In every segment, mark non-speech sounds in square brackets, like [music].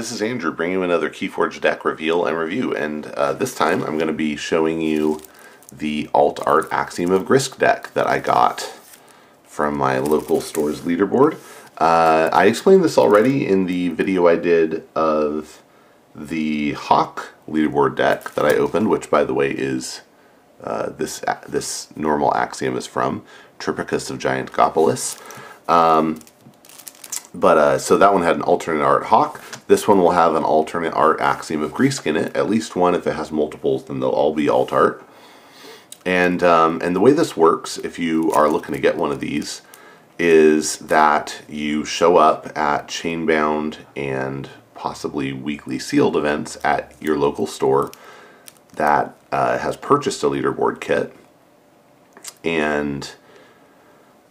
this is Andrew bringing you another Keyforge deck reveal and review, and uh, this time I'm going to be showing you the Alt Art Axiom of Grisk deck that I got from my local store's leaderboard. Uh, I explained this already in the video I did of the Hawk leaderboard deck that I opened, which by the way is uh, this this normal axiom is from Tripicus of Giantgopolis. Um, but uh, so that one had an alternate art hawk. This one will have an alternate art axiom of Grisk in it. At least one. If it has multiples, then they'll all be alt art. And um, and the way this works, if you are looking to get one of these, is that you show up at Chainbound and possibly weekly sealed events at your local store that uh, has purchased a leaderboard kit, and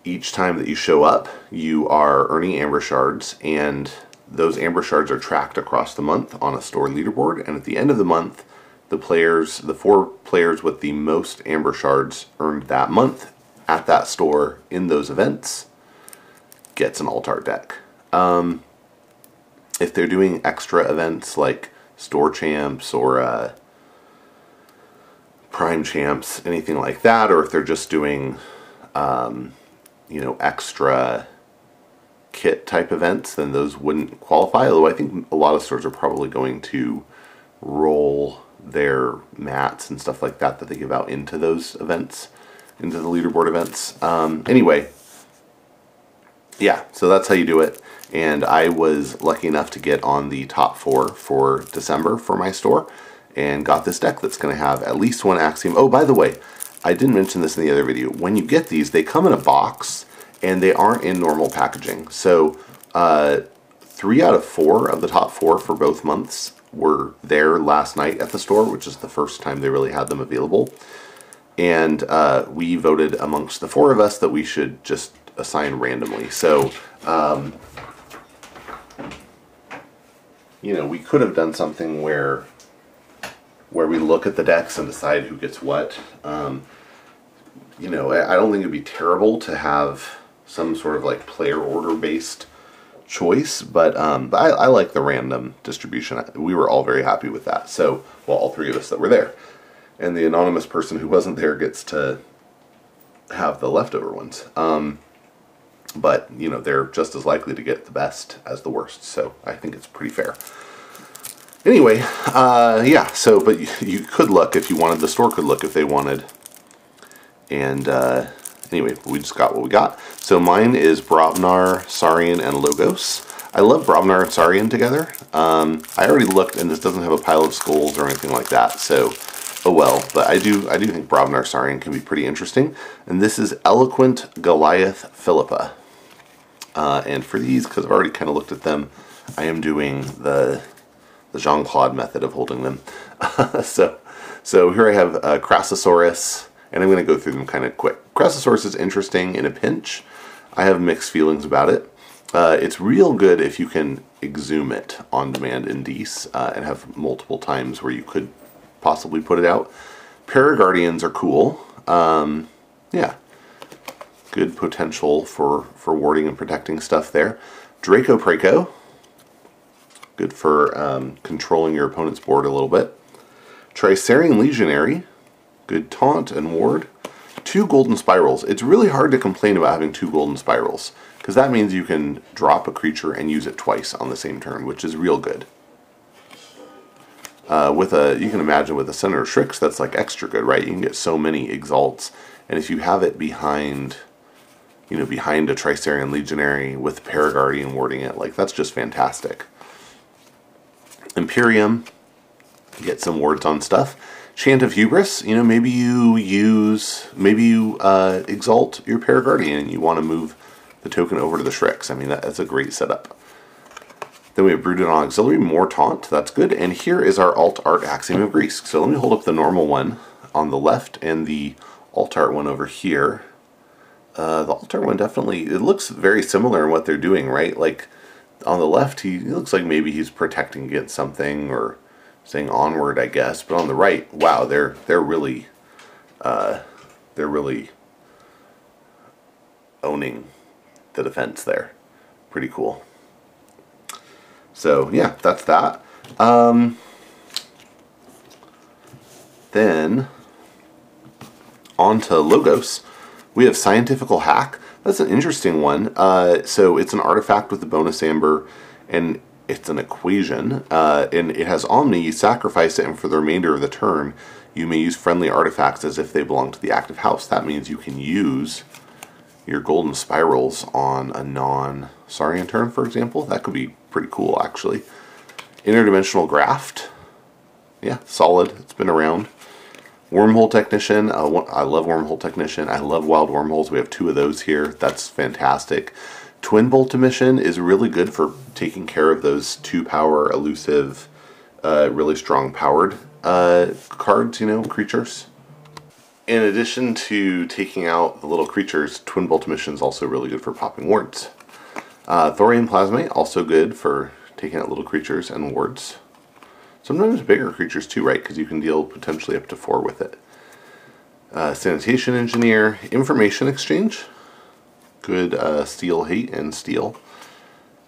each time that you show up, you are earning Amber Shards, and those Amber Shards are tracked across the month on a store leaderboard. And at the end of the month, the players, the four players with the most Amber Shards earned that month at that store in those events gets an alt art deck. Um, if they're doing extra events like store champs or uh, prime champs, anything like that, or if they're just doing um, you know, extra kit type events, then those wouldn't qualify. Although I think a lot of stores are probably going to roll their mats and stuff like that that they give out into those events, into the leaderboard events. Um, anyway, yeah, so that's how you do it. And I was lucky enough to get on the top four for December for my store and got this deck that's going to have at least one Axiom. Oh, by the way, I didn't mention this in the other video. When you get these, they come in a box and they aren't in normal packaging. So uh, three out of four of the top four for both months were there last night at the store, which is the first time they really had them available. And uh, we voted amongst the four of us that we should just assign randomly. So, um, you know, we could have done something where where we look at the decks and decide who gets what. Um, you know, I don't think it'd be terrible to have some sort of like player order based choice, but, um, but I, I, like the random distribution. We were all very happy with that. So, well, all three of us that were there. And the anonymous person who wasn't there gets to have the leftover ones. Um, but, you know, they're just as likely to get the best as the worst. So I think it's pretty fair. Anyway, uh, yeah, so, but you, you, could look if you wanted, the store could look if they wanted. And uh, anyway, we just got what we got. So mine is Brobnar, Saurian, and Logos. I love Brobnar and Saurian together. Um, I already looked, and this doesn't have a pile of skulls or anything like that, so oh well. But I do, I do think Brobnar Saurian can be pretty interesting. And this is Eloquent Goliath Philippa. Uh, and for these, because I've already kind of looked at them, I am doing the the Jean Claude method of holding them. [laughs] so, so here I have uh, Crassosaurus, and I'm going to go through them kind of quick. Crassosaurus is interesting in a pinch. I have mixed feelings about it. Uh, it's real good if you can exhume it on demand in Dis uh, and have multiple times where you could possibly put it out. Paraguardians are cool. Um, yeah, good potential for, for warding and protecting stuff there. Draco Praco, Good for um, controlling your opponent's board a little bit. Tricerian Legionary. Good taunt and ward. Two golden spirals. It's really hard to complain about having two golden spirals because that means you can drop a creature and use it twice on the same turn, which is real good. Uh, with a, you can imagine with a Senator Shrix, that's like extra good, right? You can get so many exalts, and if you have it behind, you know, behind a Tricerian Legionary with Paraguardian warding it, like that's just fantastic. Imperium, get some wards on stuff. Chant of Hubris, you know, maybe you use, maybe you uh, exalt your Paraguardian and you want to move the token over to the Shrix. I mean, that, that's a great setup. Then we have Brutodon Auxiliary, more taunt, that's good. And here is our alt art Axiom of Grisk. So let me hold up the normal one on the left and the alt art one over here. Uh, the alt art one definitely, it looks very similar in what they're doing, right? Like, on the left, he, he looks like maybe he's protecting against something or saying onward, I guess. But on the right, wow, they're they're really uh, they're really owning the defense there. Pretty cool. So yeah, that's that. Um, then on to Logos. We have Scientifical Hack. That's an interesting one. Uh, so it's an artifact with the bonus amber, and it's an equation. Uh, and it has Omni. You sacrifice it, and for the remainder of the turn, you may use friendly artifacts as if they belong to the active house. That means you can use your golden spirals on a non-Saurian turn, for example. That could be pretty cool, actually. Interdimensional Graft. Yeah, solid. It's been around. Wormhole Technician. Uh, I love Wormhole Technician. I love Wild Wormholes. We have two of those here. That's fantastic. Twin Bolt Emission is really good for taking care of those two power elusive, uh, really strong powered uh, cards, you know, creatures. In addition to taking out the little creatures, Twin Bolt Emission is also really good for popping wards. Uh, Thorium Plasmate, also good for taking out little creatures and wards. Sometimes bigger creatures too, right? Because you can deal potentially up to four with it. Uh, sanitation Engineer, Information Exchange, good uh, steel hate and steel.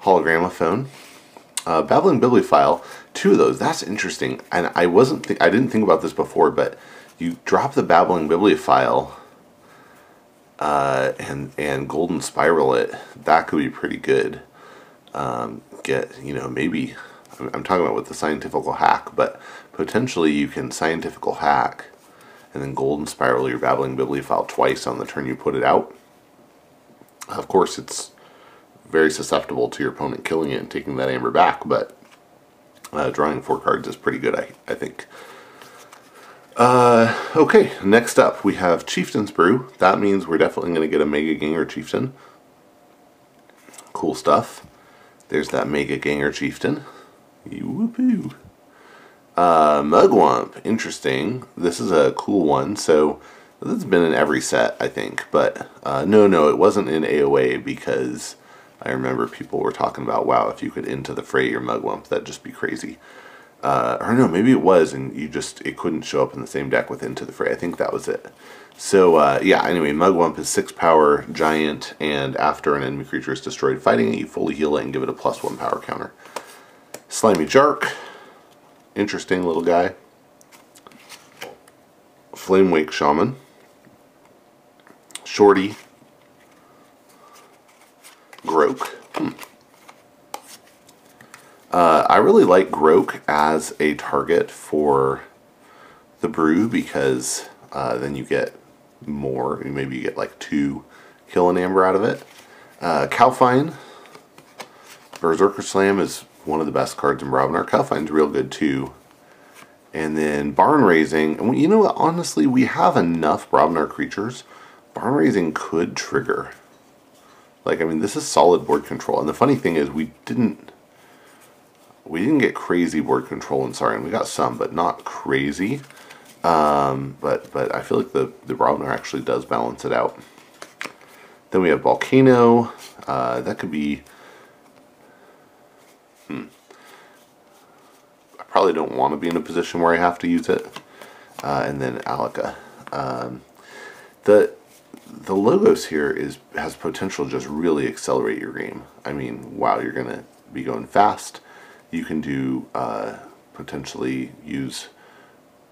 Hologramophone, uh, Babbling Bibliophile, two of those. That's interesting. And I wasn't, I didn't think about this before, but you drop the Babbling Bibliophile uh, and and Golden Spiral it. That could be pretty good. Um, get you know maybe I'm talking about with the scientifical hack, but potentially you can scientifical hack and then golden spiral your babbling bibliophile twice on the turn you put it out. Of course, it's very susceptible to your opponent killing it and taking that amber back, but uh, drawing four cards is pretty good, I, I think. Uh, okay, next up we have Chieftain's Brew. That means we're definitely going to get a Mega Ganger Chieftain. Cool stuff. There's that Mega Ganger Chieftain. Whoopoo. Uh, Mugwump, interesting. This is a cool one. So this has been in every set, I think. But uh, no, no, it wasn't in AOA because I remember people were talking about, wow, if you could into the fray your Mugwump, that'd just be crazy. Uh, or no, maybe it was, and you just it couldn't show up in the same deck with Into the Fray. I think that was it. So uh, yeah, anyway, Mugwump is six power, giant, and after an enemy creature is destroyed fighting it, you fully heal it and give it a plus one power counter. Slimy Jark. Interesting little guy. Flame Wake Shaman. Shorty. Groke. Hmm. Uh, I really like Groke as a target for the brew because uh, then you get more. Maybe you get like two kill amber out of it. Uh, Cowfyne. Berserker Slam is one of the best cards in Brobnar. Cowfyne's real good too. And then Barn Raising. And you know what? Honestly, we have enough Brobnar creatures. Barn Raising could trigger. Like, I mean, this is solid board control. And the funny thing is, we didn't... We didn't get crazy board control in Saurian. We got some, but not crazy. Um, but but I feel like the, the Brobnar actually does balance it out. Then we have Volcano. Uh, that could be hmm, I probably don't want to be in a position where I have to use it. Uh, and then Alaka. Um, the the logos here is has potential to just really accelerate your game. I mean, wow, you're gonna be going fast. You can do uh, potentially use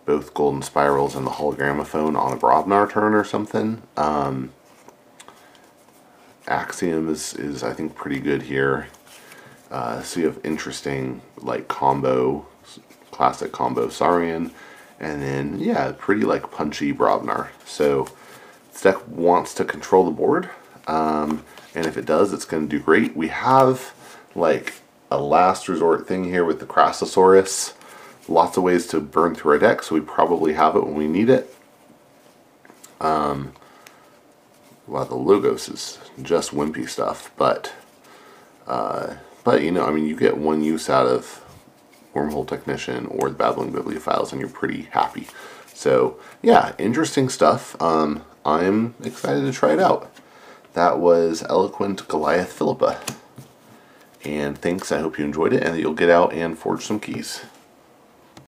both golden spirals and the hologramophone on a Brobnar turn or something. Um, Axiom is, is I think pretty good here. Uh, so you have interesting like combo, classic combo Saurian, and then yeah, pretty like punchy Brobnar. So deck wants to control the board, um, and if it does, it's going to do great. We have like a last resort thing here with the Crassosaurus. Lots of ways to burn through our deck, so we probably have it when we need it. Um, the Logos is just wimpy stuff, but uh, but, you know, I mean, you get one use out of Wormhole Technician or the Babbling Bibliophiles and you're pretty happy. So, yeah, interesting stuff. Um, I'm excited to try it out. That was Eloquent Goliath Philippa. And thanks, I hope you enjoyed it and that you'll get out and forge some keys.